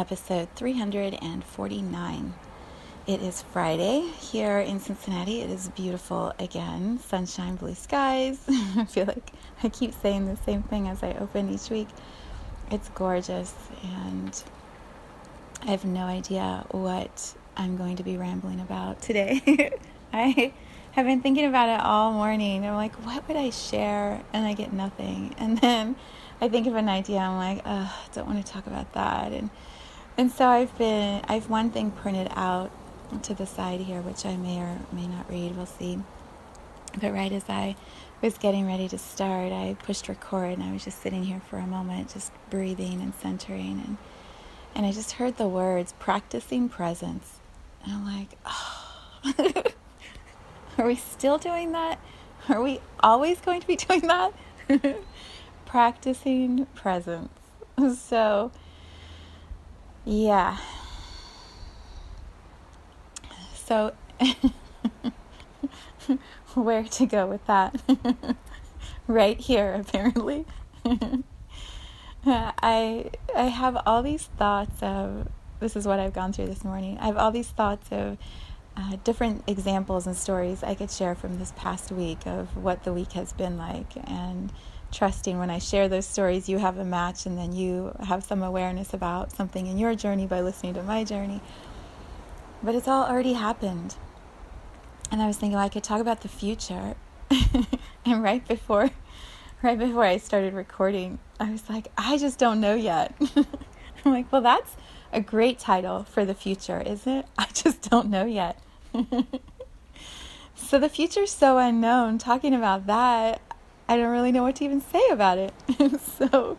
Episode 349. It is Friday here in Cincinnati. It is beautiful again. Sunshine, blue skies. I feel like I keep saying the same thing as I open each week. It's gorgeous, and I have no idea what I'm going to be rambling about today. I have been thinking about it all morning. I'm like, what would I share? And I get nothing. And then I think of an idea. I'm like, I don't want to talk about that. And and so I've been, I've one thing printed out to the side here, which I may or may not read. We'll see. But right as I was getting ready to start, I pushed record and I was just sitting here for a moment, just breathing and centering. And, and I just heard the words practicing presence. And I'm like, oh, are we still doing that? Are we always going to be doing that? practicing presence. So, yeah. So, where to go with that? right here, apparently. I I have all these thoughts of this is what I've gone through this morning. I have all these thoughts of uh, different examples and stories I could share from this past week of what the week has been like and trusting when I share those stories, you have a match and then you have some awareness about something in your journey by listening to my journey. But it's all already happened. And I was thinking well, I could talk about the future. and right before right before I started recording, I was like, I just don't know yet. I'm like, well that's a great title for the future, isn't it? I just don't know yet. so the future's so unknown. Talking about that, I don't really know what to even say about it. so,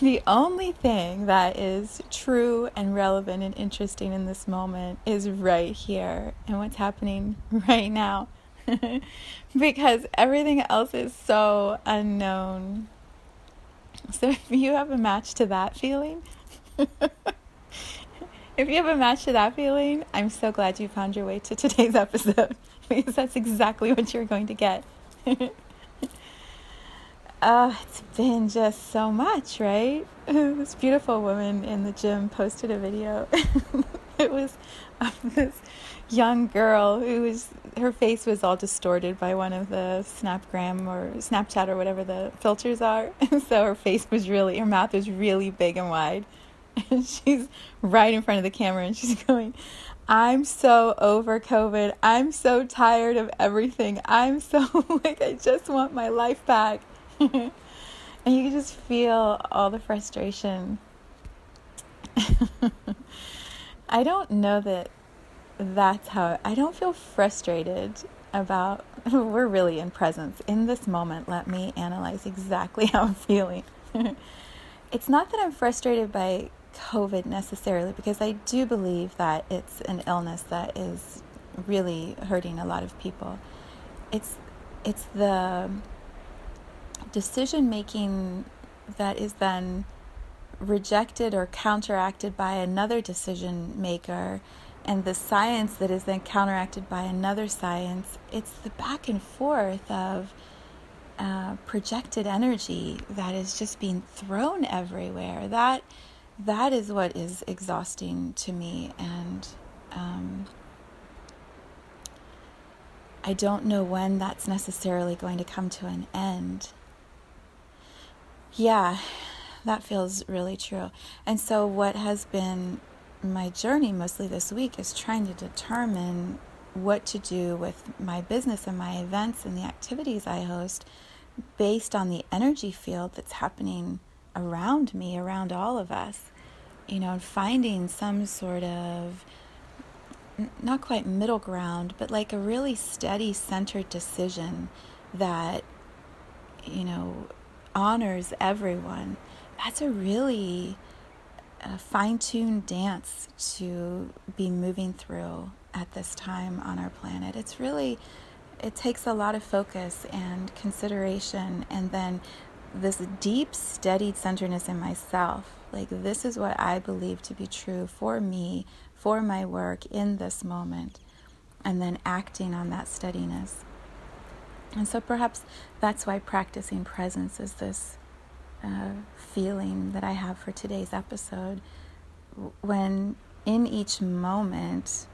the only thing that is true and relevant and interesting in this moment is right here and what's happening right now. because everything else is so unknown. So, if you have a match to that feeling, if you have a match to that feeling, I'm so glad you found your way to today's episode because that's exactly what you're going to get. Uh, it's been just so much, right? this beautiful woman in the gym posted a video. it was of this young girl who was her face was all distorted by one of the Snapgram or Snapchat or whatever the filters are, and so her face was really her mouth was really big and wide, and she's right in front of the camera and she's going. I'm so over COVID. I'm so tired of everything. I'm so like, I just want my life back. and you can just feel all the frustration. I don't know that that's how I don't feel frustrated about we're really in presence. In this moment let me analyze exactly how i'm feeling. It's not that i'm frustrated by covid necessarily because i do believe that it's an illness that is really hurting a lot of people. It's it's the decision making that is then rejected or counteracted by another decision maker and the science that is then counteracted by another science it's the back and forth of uh, projected energy that is just being thrown everywhere. That that is what is exhausting to me and um, I don't know when that's necessarily going to come to an end yeah, that feels really true. And so, what has been my journey mostly this week is trying to determine what to do with my business and my events and the activities I host based on the energy field that's happening around me, around all of us. you know, finding some sort of not quite middle ground, but like a really steady, centered decision that, you know, honors everyone. That's a really uh, fine tuned dance to be moving through at this time on our planet. It's really, it takes a lot of focus and consideration, and then this deep, steadied centeredness in myself. Like, this is what I believe to be true for me for my work in this moment, and then acting on that steadiness. And so perhaps that's why practicing presence is this uh, feeling that I have for today's episode. When in each moment,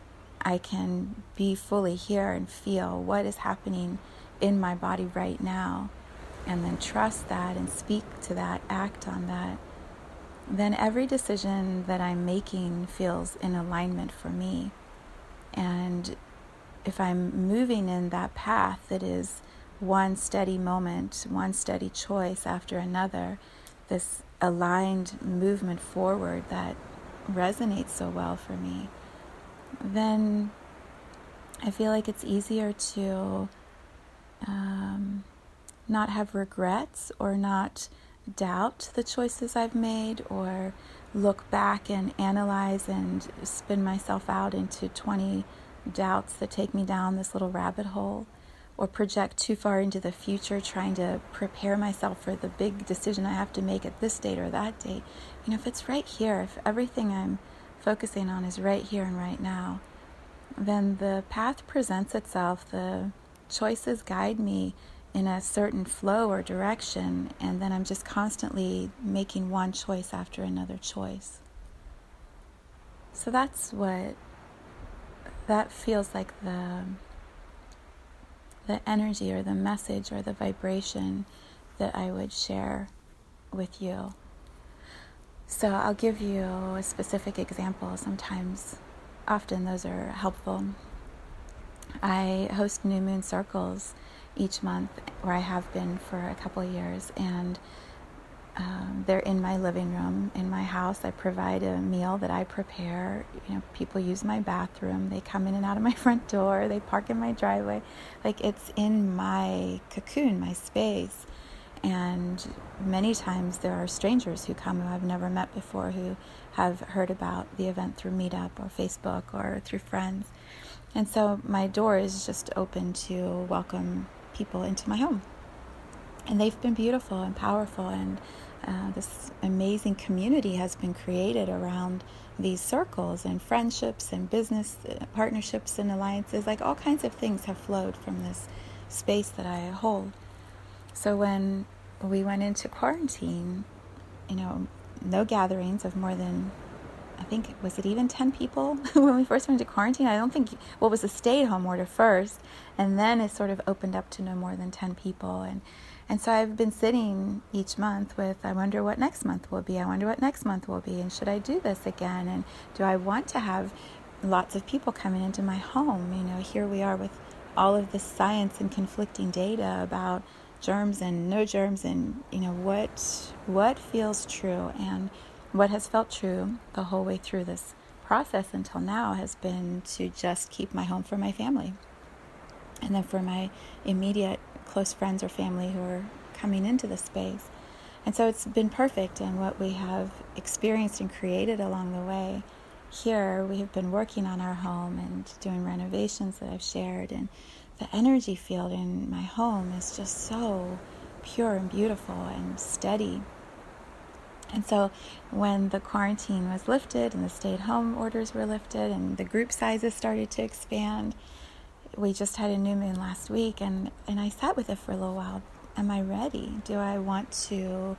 I can be fully here and feel what is happening in my body right now, and then trust that and speak to that, act on that then every decision that I'm making feels in alignment for me. And if I'm moving in that path that is one steady moment, one steady choice after another, this aligned movement forward that resonates so well for me, then I feel like it's easier to um, not have regrets or not doubt the choices I've made or look back and analyze and spin myself out into 20 doubts that take me down this little rabbit hole or project too far into the future trying to prepare myself for the big decision I have to make at this date or that date. You know, if it's right here, if everything I'm focusing on is right here and right now, then the path presents itself, the choices guide me in a certain flow or direction, and then I'm just constantly making one choice after another choice. So that's what that feels like the the energy or the message or the vibration that I would share with you. So I'll give you a specific example. Sometimes, often those are helpful. I host New Moon Circles each month, where I have been for a couple years, and um, they're in my living room in my house. I provide a meal that I prepare. You know, people use my bathroom. They come in and out of my front door. They park in my driveway. Like it's in my cocoon, my space. And many times there are strangers who come who I've never met before who have heard about the event through Meetup or Facebook or through friends. And so my door is just open to welcome people into my home. And they've been beautiful and powerful, and uh, this amazing community has been created around these circles and friendships and business uh, partnerships and alliances. Like all kinds of things have flowed from this space that I hold. So when we went into quarantine, you know, no gatherings of more than I think was it even 10 people when we first went into quarantine? I don't think well was a stay at home order first and then it sort of opened up to no more than 10 people and and so I've been sitting each month with I wonder what next month will be. I wonder what next month will be and should I do this again and do I want to have lots of people coming into my home? You know, here we are with all of this science and conflicting data about germs and no germs and you know what what feels true and what has felt true the whole way through this process until now has been to just keep my home for my family. And then for my immediate close friends or family who are coming into the space. And so it's been perfect. And what we have experienced and created along the way here, we have been working on our home and doing renovations that I've shared. And the energy field in my home is just so pure and beautiful and steady. And so when the quarantine was lifted and the stay at home orders were lifted and the group sizes started to expand, we just had a new moon last week and, and I sat with it for a little while. Am I ready? Do I want to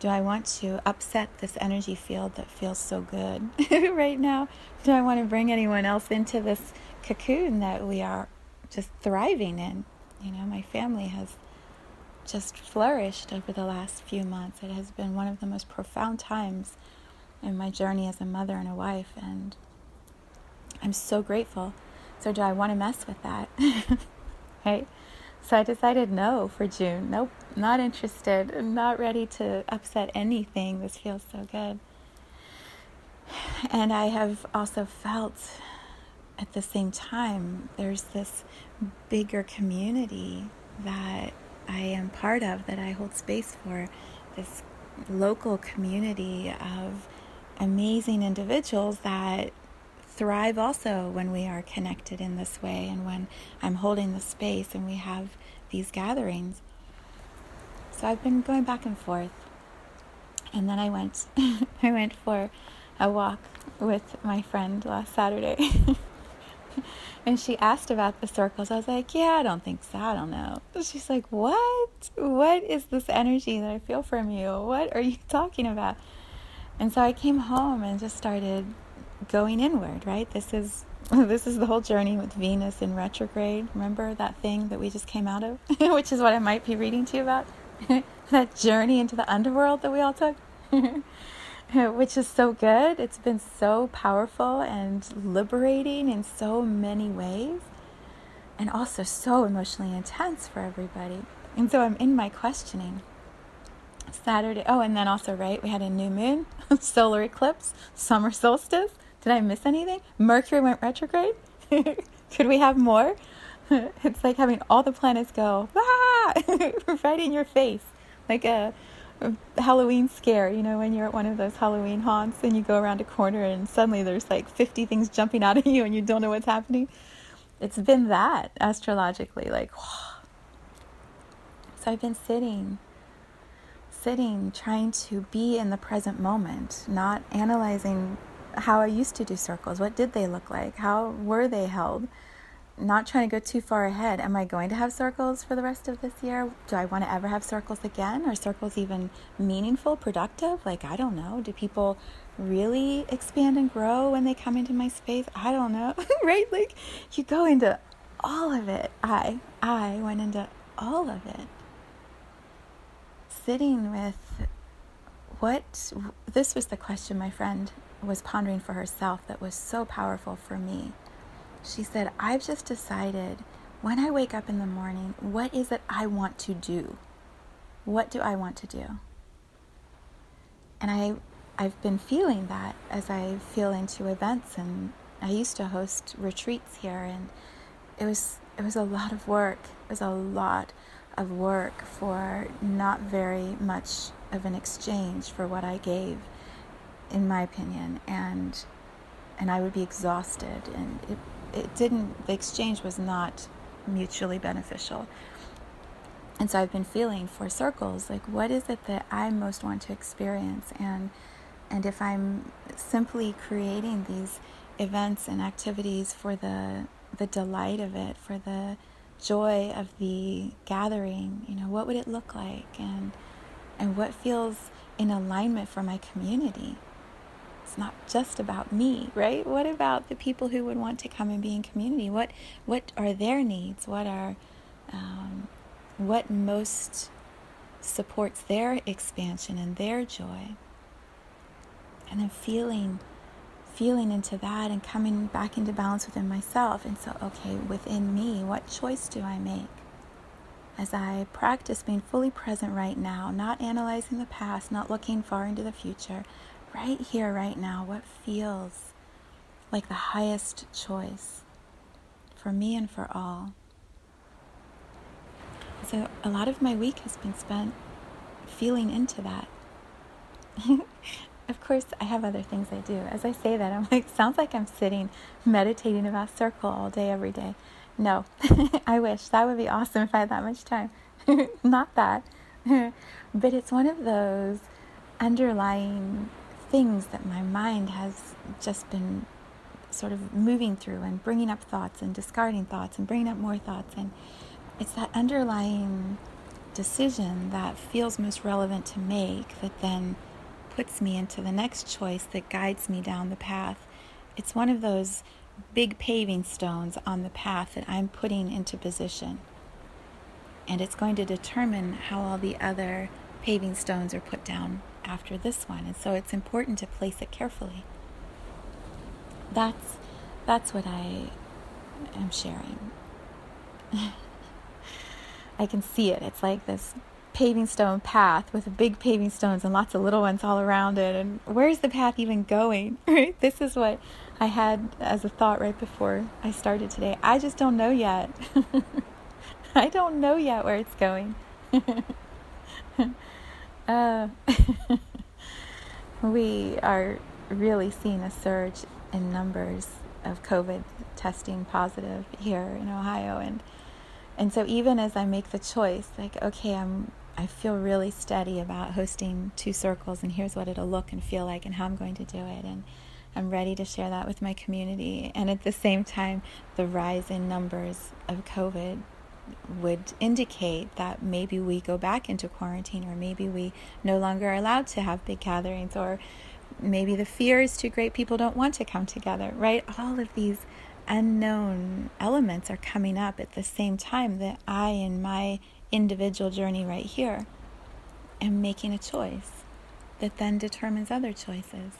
do I want to upset this energy field that feels so good right now? Do I want to bring anyone else into this cocoon that we are just thriving in? You know, my family has just flourished over the last few months. It has been one of the most profound times in my journey as a mother and a wife, and I'm so grateful. So, do I want to mess with that? right? So, I decided no for June. Nope, not interested. I'm not ready to upset anything. This feels so good. And I have also felt at the same time there's this bigger community that I am part of, that I hold space for, this local community of amazing individuals that thrive also when we are connected in this way and when I'm holding the space and we have these gatherings. So I've been going back and forth. And then I went I went for a walk with my friend last Saturday. and she asked about the circles. I was like, "Yeah, I don't think so. I don't know." She's like, "What? What is this energy that I feel from you? What are you talking about?" And so I came home and just started going inward, right? This is this is the whole journey with Venus in retrograde. Remember that thing that we just came out of, which is what I might be reading to you about that journey into the underworld that we all took, which is so good. It's been so powerful and liberating in so many ways, and also so emotionally intense for everybody. And so I'm in my questioning. Saturday. Oh, and then also, right, we had a new moon, solar eclipse, summer solstice. Did I miss anything? Mercury went retrograde. Could we have more? it's like having all the planets go ah! right in your face, like a, a, Halloween scare. You know, when you're at one of those Halloween haunts and you go around a corner and suddenly there's like 50 things jumping out at you and you don't know what's happening. It's been that astrologically, like. So I've been sitting sitting trying to be in the present moment, not analyzing how I used to do circles. What did they look like? How were they held? Not trying to go too far ahead. Am I going to have circles for the rest of this year? Do I want to ever have circles again? Are circles even meaningful, productive? Like, I don't know. Do people really expand and grow when they come into my space? I don't know. right? Like, you go into all of it. I, I went into all of it. Sitting with what, this was the question my friend was pondering for herself that was so powerful for me. She said, I've just decided when I wake up in the morning, what is it I want to do? What do I want to do? And I, I've been feeling that as I feel into events, and I used to host retreats here, and it was it was a lot of work. It was a lot of work for not very much of an exchange for what I gave in my opinion, and and I would be exhausted, and it it didn't. The exchange was not mutually beneficial. And so I've been feeling for circles like what is it that I most want to experience and and if I'm simply creating these events and activities for the the delight of it, for the joy of the gathering, you know, what would it look like and and what feels in alignment for my community? Not just about me, right? What about the people who would want to come and be in community? What what are their needs? What are um, what most supports their expansion and their joy? And then feeling feeling into that and coming back into balance within myself. And so, okay, within me, what choice do I make? As I practice being fully present right now, not analyzing the past, not looking far into the future, right here, right now, what feels like the highest choice for me and for all. So, a lot of my week has been spent feeling into that. of course, I have other things I do. As I say that, I'm like, sounds like I'm sitting meditating about circle all day, every day. No, I wish that would be awesome if I had that much time. Not that. but it's one of those underlying things that my mind has just been sort of moving through and bringing up thoughts and discarding thoughts and bringing up more thoughts. And it's that underlying decision that feels most relevant to make that then puts me into the next choice that guides me down the path. It's one of those big paving stones on the path that I'm putting into position. And it's going to determine how all the other paving stones are put down after this one. And so it's important to place it carefully. That's that's what I am sharing. I can see it. It's like this paving stone path with big paving stones and lots of little ones all around it. And where's the path even going? Right? This is what I had as a thought right before I started today. I just don't know yet. I don't know yet where it's going. Uh, we are really seeing a surge in numbers of COVID testing positive here in Ohio, and and so even as I make the choice, like okay, I'm I feel really steady about hosting two circles, and here's what it'll look and feel like, and how I'm going to do it, and I'm ready to share that with my community. And at the same time, the rise in numbers of COVID would indicate that maybe we go back into quarantine, or maybe we no longer are allowed to have big gatherings, or maybe the fear is too great, people don't want to come together, right? All of these unknown elements are coming up at the same time that I, in my individual journey right here, am making a choice that then determines other choices.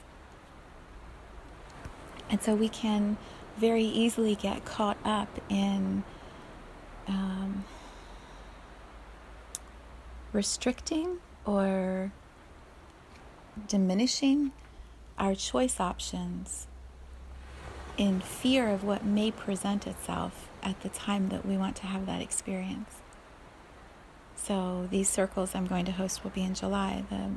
And so we can very easily get caught up in um, restricting or diminishing our choice options in fear of what may present itself at the time that we want to have that experience. So, these circles I'm going to host will be in July, the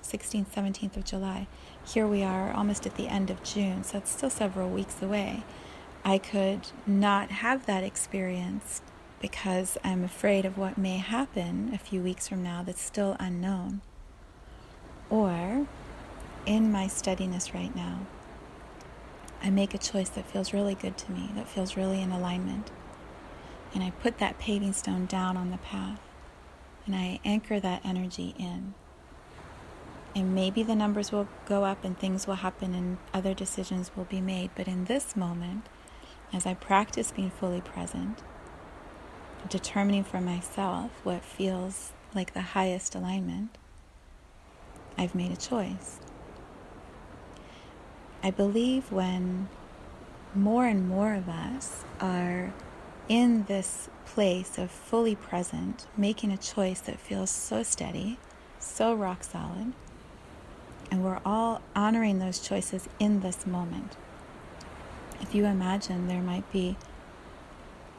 16th, 17th of July. Here we are almost at the end of June, so it's still several weeks away. I could not have that experience because I'm afraid of what may happen a few weeks from now that's still unknown. Or in my steadiness right now, I make a choice that feels really good to me, that feels really in alignment. And I put that paving stone down on the path and I anchor that energy in. And maybe the numbers will go up and things will happen and other decisions will be made. But in this moment, as I practice being fully present, determining for myself what feels like the highest alignment, I've made a choice. I believe when more and more of us are in this place of fully present, making a choice that feels so steady, so rock solid, and we're all honoring those choices in this moment. If you imagine there might be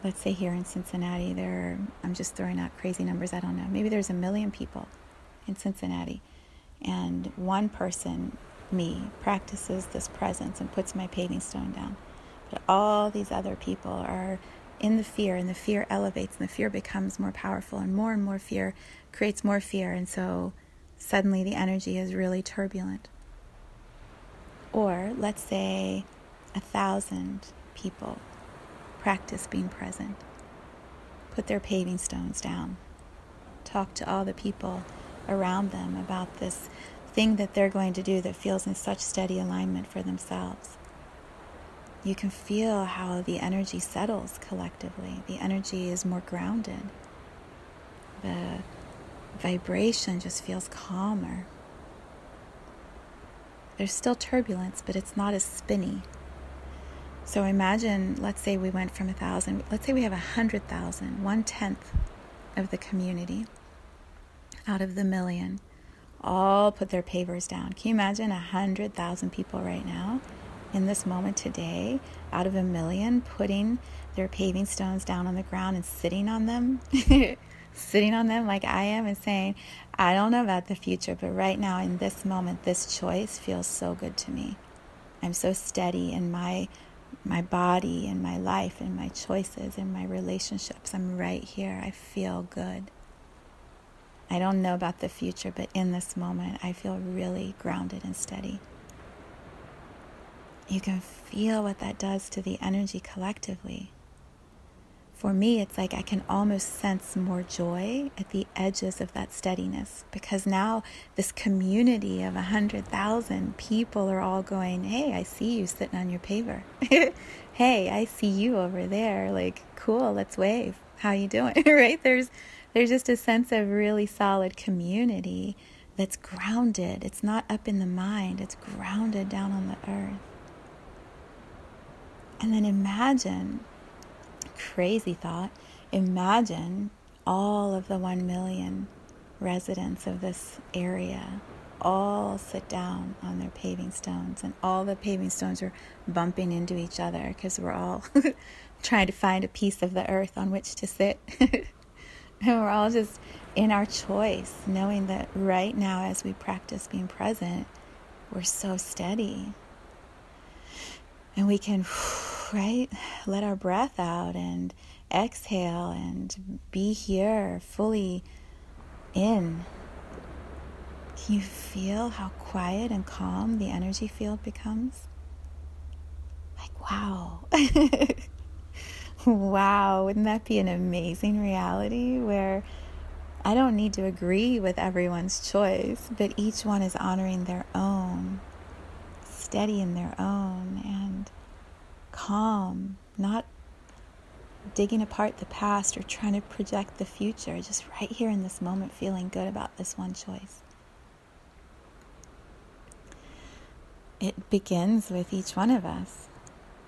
let's say here in Cincinnati, there are, I'm just throwing out crazy numbers, I don't know. Maybe there's a million people in Cincinnati, and one person, me, practices this presence and puts my paving stone down. But all these other people are in the fear, and the fear elevates, and the fear becomes more powerful, and more and more fear creates more fear, and so suddenly the energy is really turbulent. Or let's say a thousand people practice being present. Put their paving stones down. Talk to all the people around them about this thing that they're going to do that feels in such steady alignment for themselves. You can feel how the energy settles collectively. The energy is more grounded. The vibration just feels calmer. There's still turbulence, but it's not as spinny. So imagine, let's say we went from a thousand, let's say we have a hundred thousand, one tenth of the community out of the million, all put their pavers down. Can you imagine a hundred thousand people right now in this moment today out of a million putting their paving stones down on the ground and sitting on them? sitting on them like I am and saying, I don't know about the future, but right now in this moment, this choice feels so good to me. I'm so steady in my my body and my life and my choices and my relationships. I'm right here. I feel good. I don't know about the future, but in this moment, I feel really grounded and steady. You can feel what that does to the energy collectively for me, it's like I can almost sense more joy at the edges of that steadiness because now this community of a hundred thousand people are all going, Hey, I see you sitting on your paver. hey, I see you over there. Like, cool, let's wave. How you doing? right? There's there's just a sense of really solid community that's grounded. It's not up in the mind, it's grounded down on the earth. And then imagine crazy thought. Imagine all of the 1 million residents of this area all sit down on their paving stones, and all the paving stones are bumping into each other because we're all trying to find a piece of the earth on which to sit. and we're all just in our choice, knowing that right now, as we practice being present, we're so steady. And we can, right, let our breath out and exhale and be here fully in can you feel how quiet and calm the energy field becomes? Like, wow. wow, wouldn't that be an amazing reality where I don't need to agree with everyone's choice, but each one is honoring their own, steady in their own, and calm, not digging apart the past or trying to project the future, just right here in this moment, feeling good about this one choice. it begins with each one of us,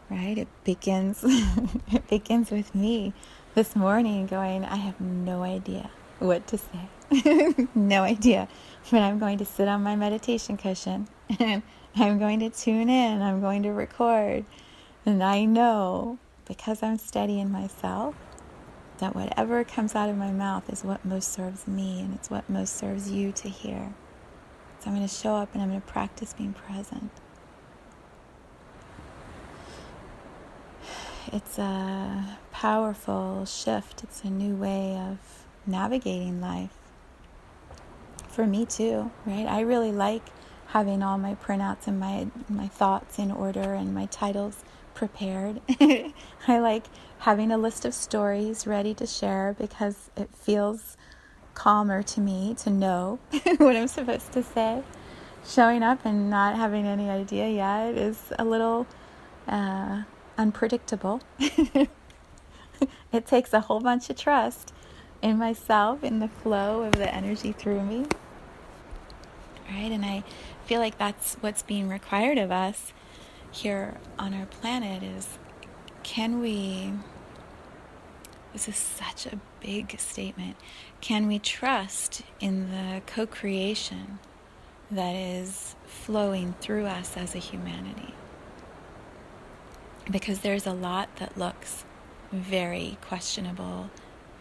right? It begins it begins with me this morning going, I have no idea what to say. no idea. But I'm going to sit on my meditation cushion and I'm going to tune in. I'm going to record. And I know because I'm steady in myself that whatever comes out of my mouth is what most serves me and it's what most serves you to hear. So I'm going to show up and I'm going to practice being present. it's a powerful shift. It's a new way of navigating life. For me too, right? I really like having all my printouts and my my thoughts in order and my titles prepared. I like having a list of stories ready to share because it feels calmer to me to know what I'm supposed to say. Showing up and not having any idea yet is a little uh, unpredictable. it takes a whole bunch of trust in myself, in the flow of the energy through me. Right? And I feel like that's what's being required of us here on our planet is can we this is such a big statement. Can we trust in the co creation that is flowing through us as a humanity? because there's a lot that looks very questionable,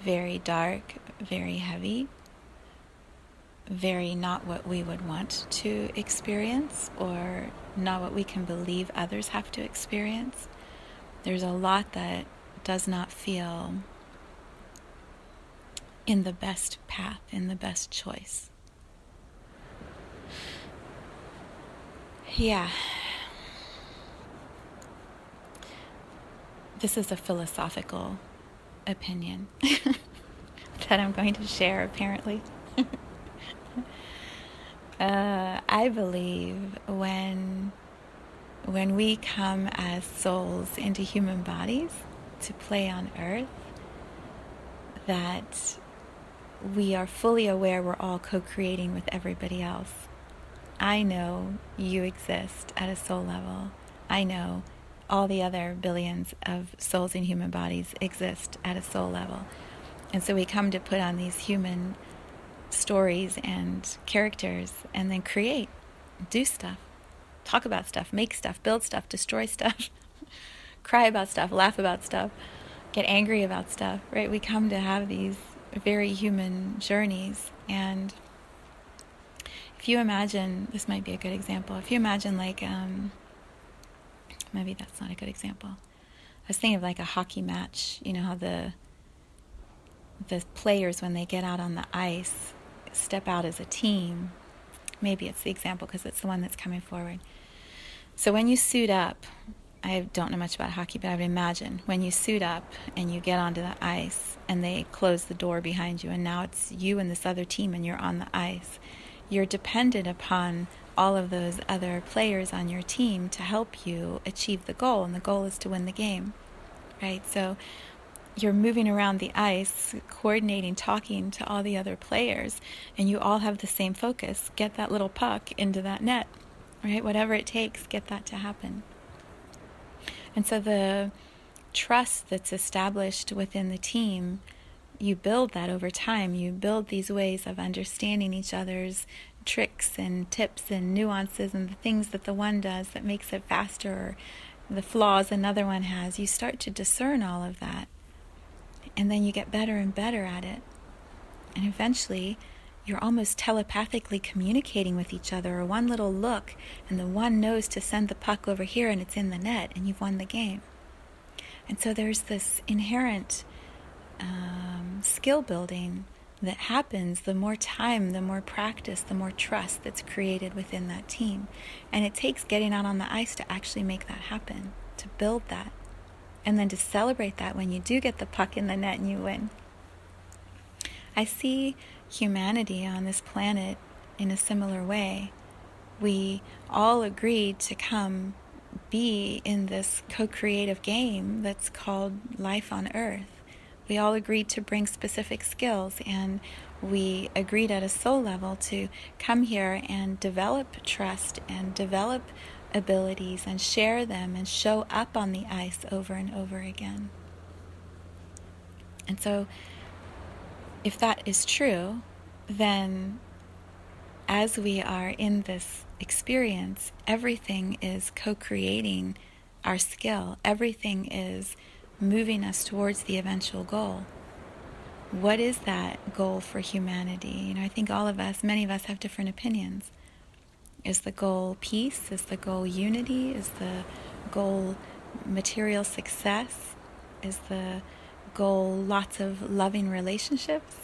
very dark, very heavy, very not what we would want to experience or not what we can believe others have to experience. There's a lot that does not feel in the best path, in the best choice. Yeah, This is a philosophical opinion that I'm going to share, apparently. uh, I believe when when we come as souls into human bodies to play on earth, that we are fully aware we're all co creating with everybody else. I know you exist at a soul level. I know all the other billions of souls in human bodies exist at a soul level. And so we come to put on these human stories and characters and then create, do stuff, talk about stuff, make stuff, build stuff, destroy stuff, cry about stuff, laugh about stuff, get angry about stuff, right? We come to have these very human journeys. And if you imagine, this might be a good example, if you imagine like, um, maybe that's not a good example. I was thinking of like a hockey match. You know how the the players when they get out on the ice step out as a team. Maybe it's the example because it's the one that's coming forward. So when you suit up, I don't know much about hockey, but I would imagine when you suit up and you get onto the ice and they close the door behind you, and now it's you and this other team and you're on the ice, you're dependent upon all of those other players on your team to help you achieve the goal, and the goal is to win the game, right? So you're moving around the ice, coordinating, talking to all the other players, and you all have the same focus get that little puck into that net, right? Whatever it takes, get that to happen. And so the trust that's established within the team you build that over time. You build these ways of understanding each other's tricks and tips and nuances and the things that the one does that makes it faster or the flaws another one has. You start to discern all of that. And then you get better and better at it. And eventually, you're almost telepathically communicating with each other, or one little look, and the one knows to send the puck over here and it's in the net, and you've won the game. And so there's this inherent um, skill building that happens the more time, the more practice, the more trust that's created within that team. And it takes getting out on the ice to actually make that happen, to build that, and then to celebrate that when you do get the puck in the net and you win. I see humanity on this planet in a similar way. We all agreed to come be in this co creative game that's called life on earth. We all agreed to bring specific skills, and we agreed at a soul level to come here and develop trust and develop abilities and share them and show up on the ice over and over again. And so, if that is true, then as we are in this experience, everything is co creating our skill, everything is moving us towards the eventual goal. What is that goal for humanity? You know, I think all of us, many of us, have different opinions. Is the goal peace? Is the goal unity? Is the goal material success? Is the goal lots of loving relationships?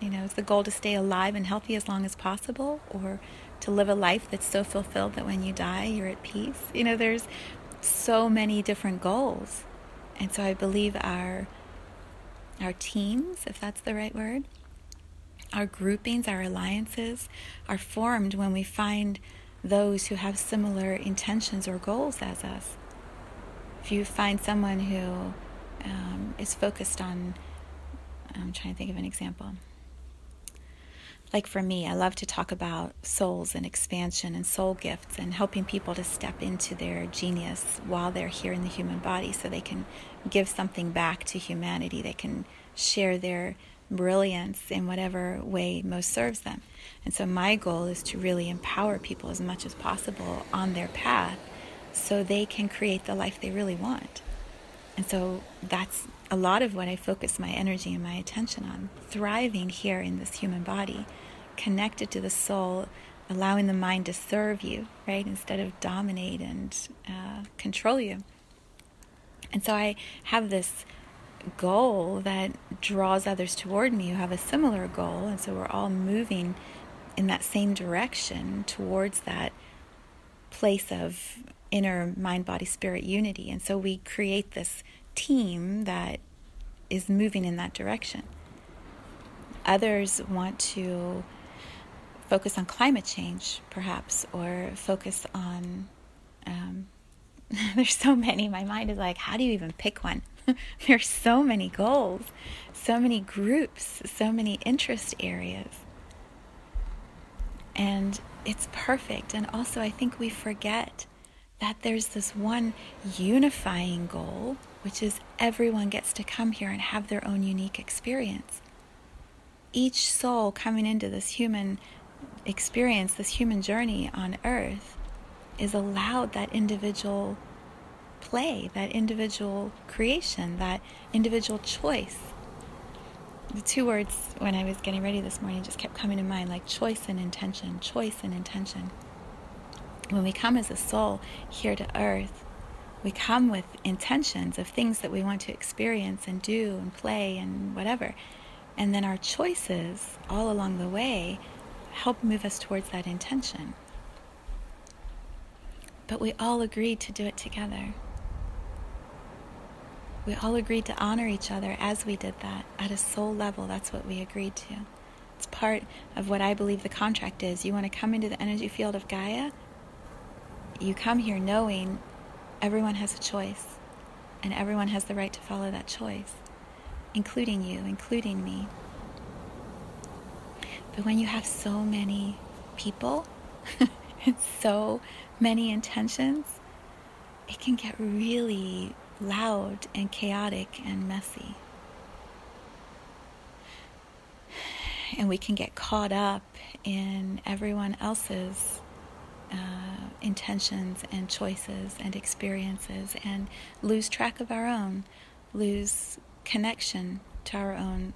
You know, is the goal to stay alive and healthy as long as possible or to live a life that's so fulfilled that when you die, you're at peace? You know, there's so many different goals. And so I believe our our teams, if that's the right word, our groupings, our alliances are formed when we find those who have similar intentions or goals as us. If you find someone who um, is focused on, I'm trying to think of an example like for me, I love to talk about souls and expansion and soul gifts and helping people to step into their genius while they're here in the human body so they can give something back to humanity. They can share their brilliance in whatever way most serves them. And so, my goal is to really empower people as much as possible on their path so they can create the life they really want. And so, that's a lot of what I focus my energy and my attention on thriving here in this human body, connected to the soul, allowing the mind to serve you, right, instead of dominate and uh, control you. And so I have this goal that draws others toward me who have a similar goal. And so we're all moving in that same direction towards that place of inner mind, body, spirit unity. And so we create this team that is moving in that direction. Others want to focus on climate change, perhaps, or focus on. Um, there's so many. My mind is like, how do you even pick one? there's so many goals, so many groups, so many interest areas. And it's perfect. And also, I think we forget that there's this one unifying goal, which is everyone gets to come here and have their own unique experience. Each soul coming into this human experience, this human journey on earth, is allowed that individual play, that individual creation, that individual choice. The two words when I was getting ready this morning just kept coming to mind like choice and intention, choice and intention when we come as a soul here to earth, we come with intentions of things that we want to experience and do and play and whatever. And then our choices all along the way help move us towards that intention. But we all agreed to do it together. We all agreed to honor each other as we did that. At a soul level, that's what we agreed to. It's part of what I believe the contract is. You want to come into the energy field of Gaia? you come here knowing everyone has a choice and everyone has the right to follow that choice, including you, including me. But when you have so many people and so many intentions, it can get really loud and chaotic and messy. and we can get caught up in everyone else's uh, intentions and choices and experiences and lose track of our own, lose connection to our own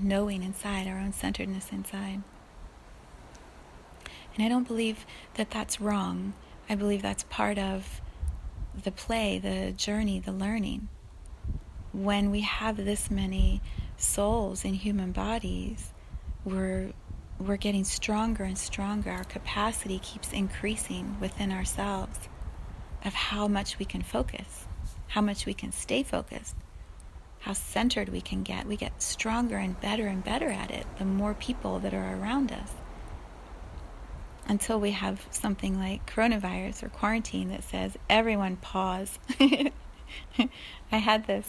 knowing inside, our own centeredness inside. And I don't believe that that's wrong. I believe that's part of the play, the journey, the learning. When we have this many souls in human bodies, we're we're getting stronger and stronger. Our capacity keeps increasing within ourselves of how much we can focus, how much we can stay focused, how centered we can get. We get stronger and better and better at it the more people that are around us. Until we have something like coronavirus or quarantine that says, everyone pause. I had this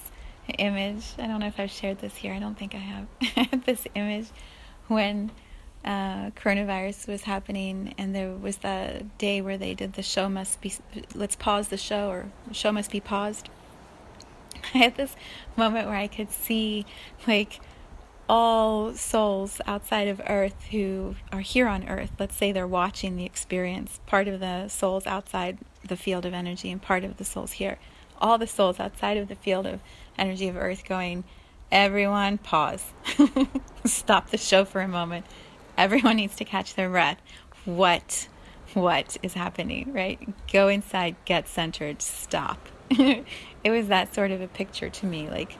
image, I don't know if I've shared this here, I don't think I have. This image when uh, coronavirus was happening, and there was the day where they did the show must be, let's pause the show, or show must be paused. I had this moment where I could see, like, all souls outside of Earth who are here on Earth. Let's say they're watching the experience, part of the souls outside the field of energy, and part of the souls here. All the souls outside of the field of energy of Earth going, everyone pause. Stop the show for a moment everyone needs to catch their breath. What, what is happening, right? Go inside, get centered, stop. it was that sort of a picture to me, like,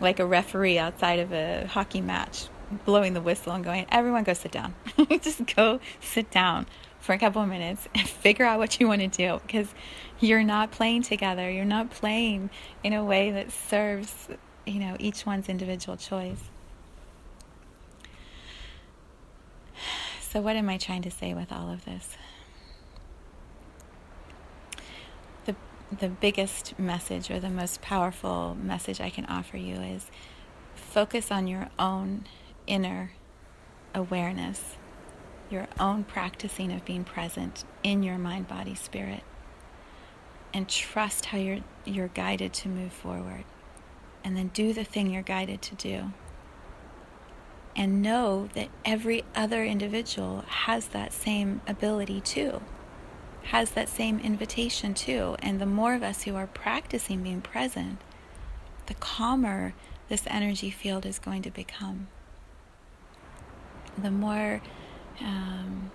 like a referee outside of a hockey match, blowing the whistle and going, everyone go sit down. Just go sit down for a couple of minutes and figure out what you want to do because you're not playing together. You're not playing in a way that serves, you know, each one's individual choice. So, what am I trying to say with all of this? The, biggest message or the most powerful message I can offer you is focus on your own inner awareness, your own practicing of being present in your mind, body, spirit, and trust how you're, you're guided to move forward. And then do the thing you're guided to do and know that every other individual has that same ability too, has that same invitation too. And the more of us who are practicing being present, the calmer this energy field is going to become. The more um,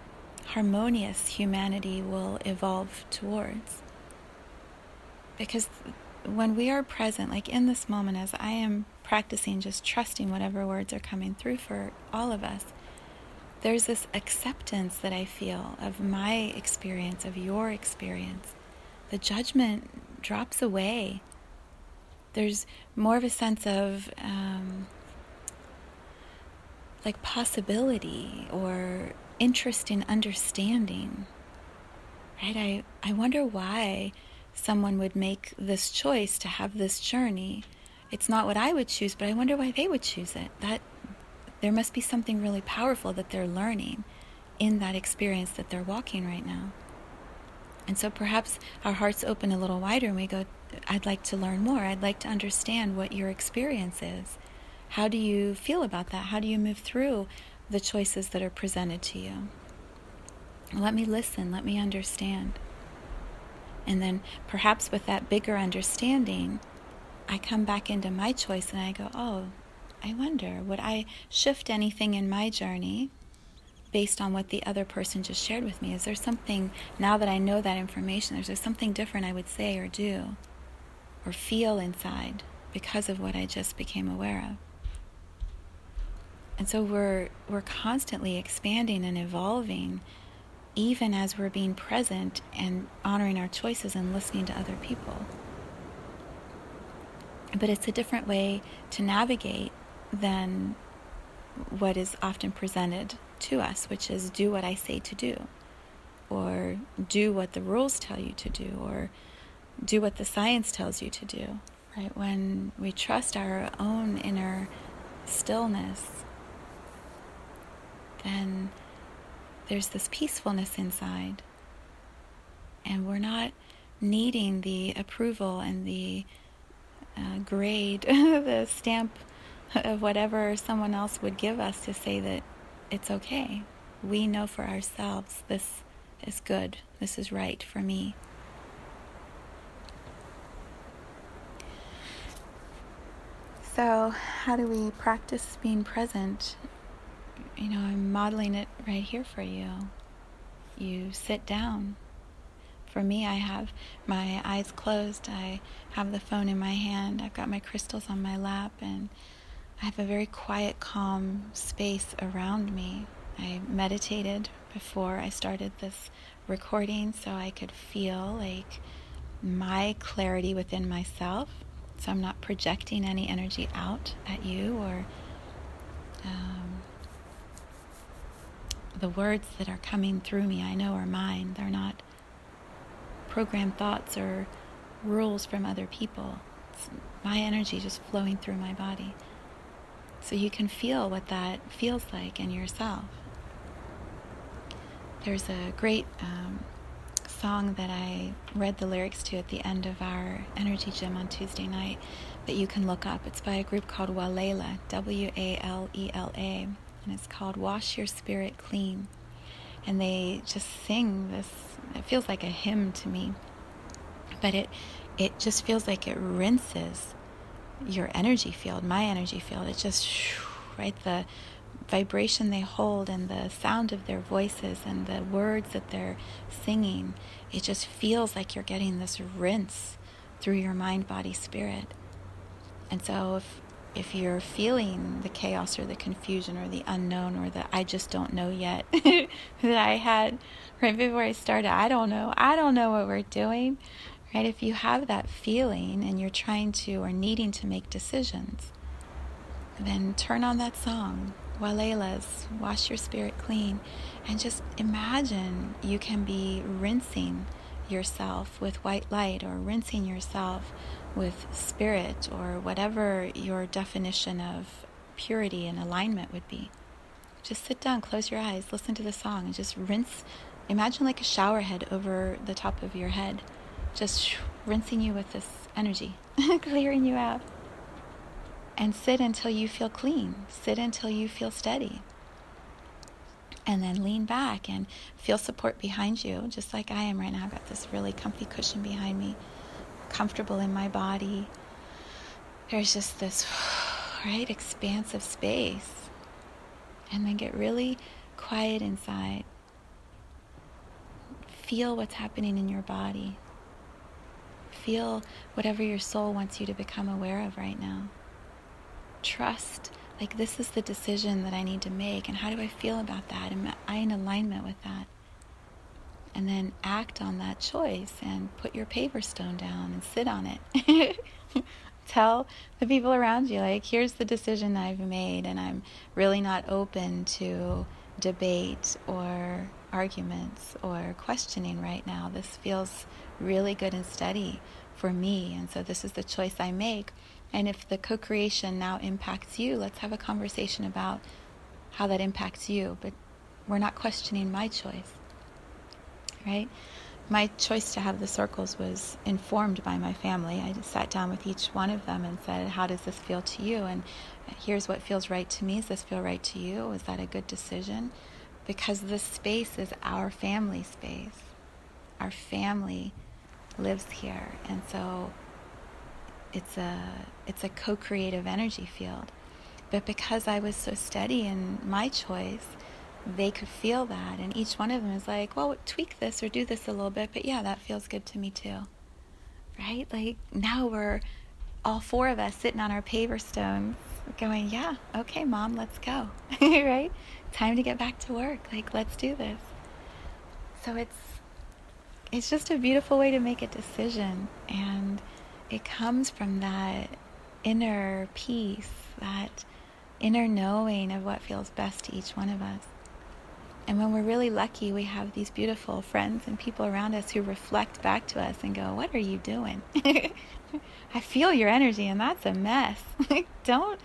harmonious humanity will evolve towards. Because when we are present, like in this moment, as I am practicing just trusting whatever words are coming through for all of us, there's this acceptance that I feel of my experience, of your experience. The judgment drops away. There's more of a sense of um, like possibility or interest in understanding. Right? I, I wonder why someone would make this choice to have this journey it's not what I would choose, but I wonder why they would choose it. That there must be something really powerful that they're learning in that experience that they're walking right now. And so perhaps our hearts open a little wider and we go, I'd like to learn more. I'd like to understand what your experience is. How do you feel about that? How do you move through the choices that are presented to you? Let me listen. Let me understand. And then perhaps with that bigger understanding, I come back into my choice and I go, oh, I wonder, would I shift anything in my journey based on what the other person just shared with me? Is there something, now that I know that information, is there something different I would say or do or feel inside because of what I just became aware of? And so we're, we're constantly expanding and evolving even as we're being present and honoring our choices and listening to other people but it's a different way to navigate than what is often presented to us, which is do what I say to do, or do what the rules tell you to do, or do what the science tells you to do. Right? When we trust our own inner stillness, then there's this peacefulness inside, and we're not needing the approval and the uh, grade, the stamp of whatever someone else would give us to say that it's okay. We know for ourselves this is good, this is right for me. So, how do we practice being present? You know, I'm modeling it right here for you. You sit down. For me, I have my eyes closed. I have the phone in my hand. I've got my crystals on my lap, and I have a very quiet, calm space around me. I meditated before I started this recording so I could feel like my clarity within myself so I'm not projecting any energy out at you or um, the words that are coming through me, I know are mine. They're not programmed thoughts or rules from other people. It's my energy just flowing through my body. So you can feel what that feels like in yourself. There's a great um, song that I read the lyrics to at the end of our energy gym on Tuesday night that you can look up. It's by a group called Walela, W A L E L A, and it's called Wash Your Spirit Clean. And they just sing this, it feels like a hymn to me, but it, it just feels like it rinses your energy field, my energy field. It just, right, the vibration they hold and the sound of their voices and the words that they're singing, it just feels like you're getting this rinse through your mind, body, spirit. And so if if you're feeling the chaos or the confusion or the unknown or the I just don't know yet that I had right before I started, I don't know. I don't know what we're doing. Right? If you have that feeling and you're trying to or needing to make decisions, then turn on that song Walela's Wash Your Spirit Clean, and just imagine you can be rinsing yourself with white light or rinsing yourself with spirit or whatever your definition of purity and alignment would be. Just sit down, close your eyes, listen to the song, and just rinse. Imagine like a shower head over the top of your head, just rinsing you with this energy, clearing you out and sit until you feel clean. Sit until you feel steady. And then lean back and feel support behind you, just like I am right now. I've got this really comfy cushion behind me, comfortable in my body. There's just this, right, expansive space. And then get really quiet inside. Feel what's happening in your body. Feel whatever your soul wants you to become aware of right now trust like this is the decision that I need to make and how do I feel about that? Am I in alignment with that? And then act on that choice and put your paper stone down and sit on it. Tell the people around you, like, here's the decision I've made, and I'm really not open to debate or arguments or questioning right now. This feels really good and steady for me, and so this is the choice I make. And if the co creation now impacts you, let's have a conversation about how that impacts you. But we're not questioning my choice, right? My choice to have the circles was informed by my family. I sat down with each one of them and said, How does this feel to you? And here's what feels right to me. Does this feel right to you? Is that a good decision? Because this space is our family space. Our family lives here. And so it's a it's a co-creative energy field. But because I was so steady in my choice, they could feel that and each one of them is like, "Well, tweak this or do this a little bit, but yeah, that feels good to me too." Right? Like now we're all four of us sitting on our paver stones going, "Yeah, okay, mom, let's go." right? Time to get back to work. Like, let's do this. So it's it's just a beautiful way to make a decision and it comes from that inner peace, that inner knowing of what feels best to each one of us. And when we're really lucky, we have these beautiful friends and people around us who reflect back to us and go, What are you doing? I feel your energy and that's a mess. don't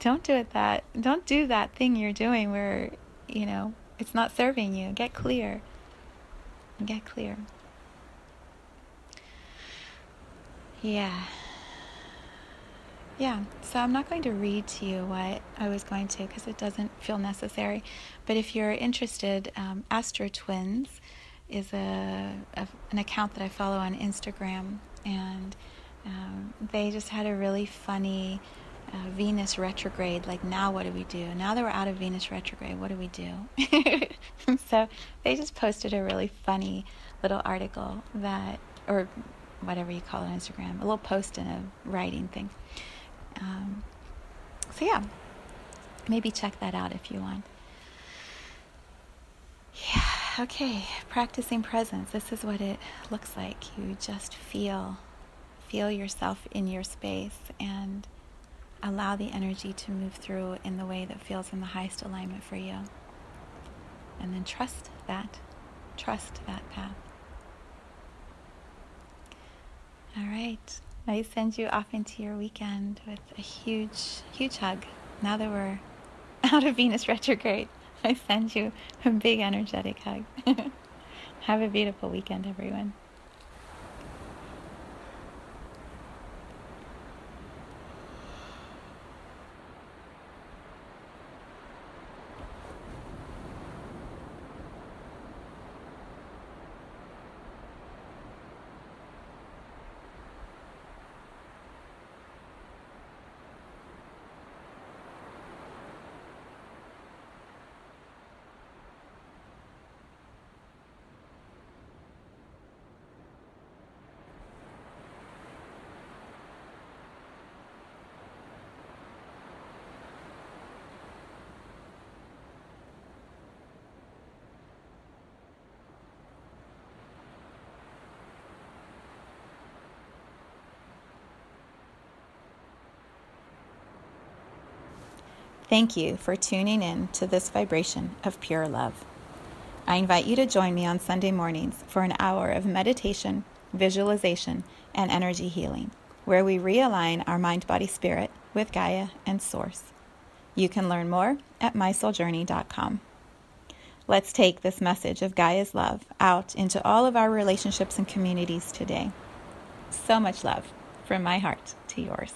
don't do it that don't do that thing you're doing where, you know, it's not serving you. Get clear. Get clear. Yeah. yeah, so I'm not going to read to you what I was going to because it doesn't feel necessary. But if you're interested, um, Astro Twins is a, a, an account that I follow on Instagram, and um, they just had a really funny uh, Venus retrograde. Like, now what do we do? Now that we're out of Venus retrograde, what do we do? so they just posted a really funny little article that, or whatever you call it on Instagram, a little post and a writing thing um, so, yeah, maybe check that out if you want. Yeah, okay, practicing presence. This is what it looks like. You just feel feel yourself in your space and allow the energy to move through in the way that feels in the highest alignment for you. And then trust that. Trust that path. All right. I send you off into your weekend with a huge, huge hug. Now that we're out of Venus retrograde, I send you a big energetic hug. Have a beautiful weekend, everyone. Thank you for tuning in to this vibration of pure love. I invite you to join me on Sunday mornings for an hour of meditation, visualization, and energy healing, where we realign our mind, body, spirit with Gaia and Source. You can learn more at mysouljourney.com. Let's take this message of Gaia's love out into all of our relationships and communities today. So much love from my heart to yours.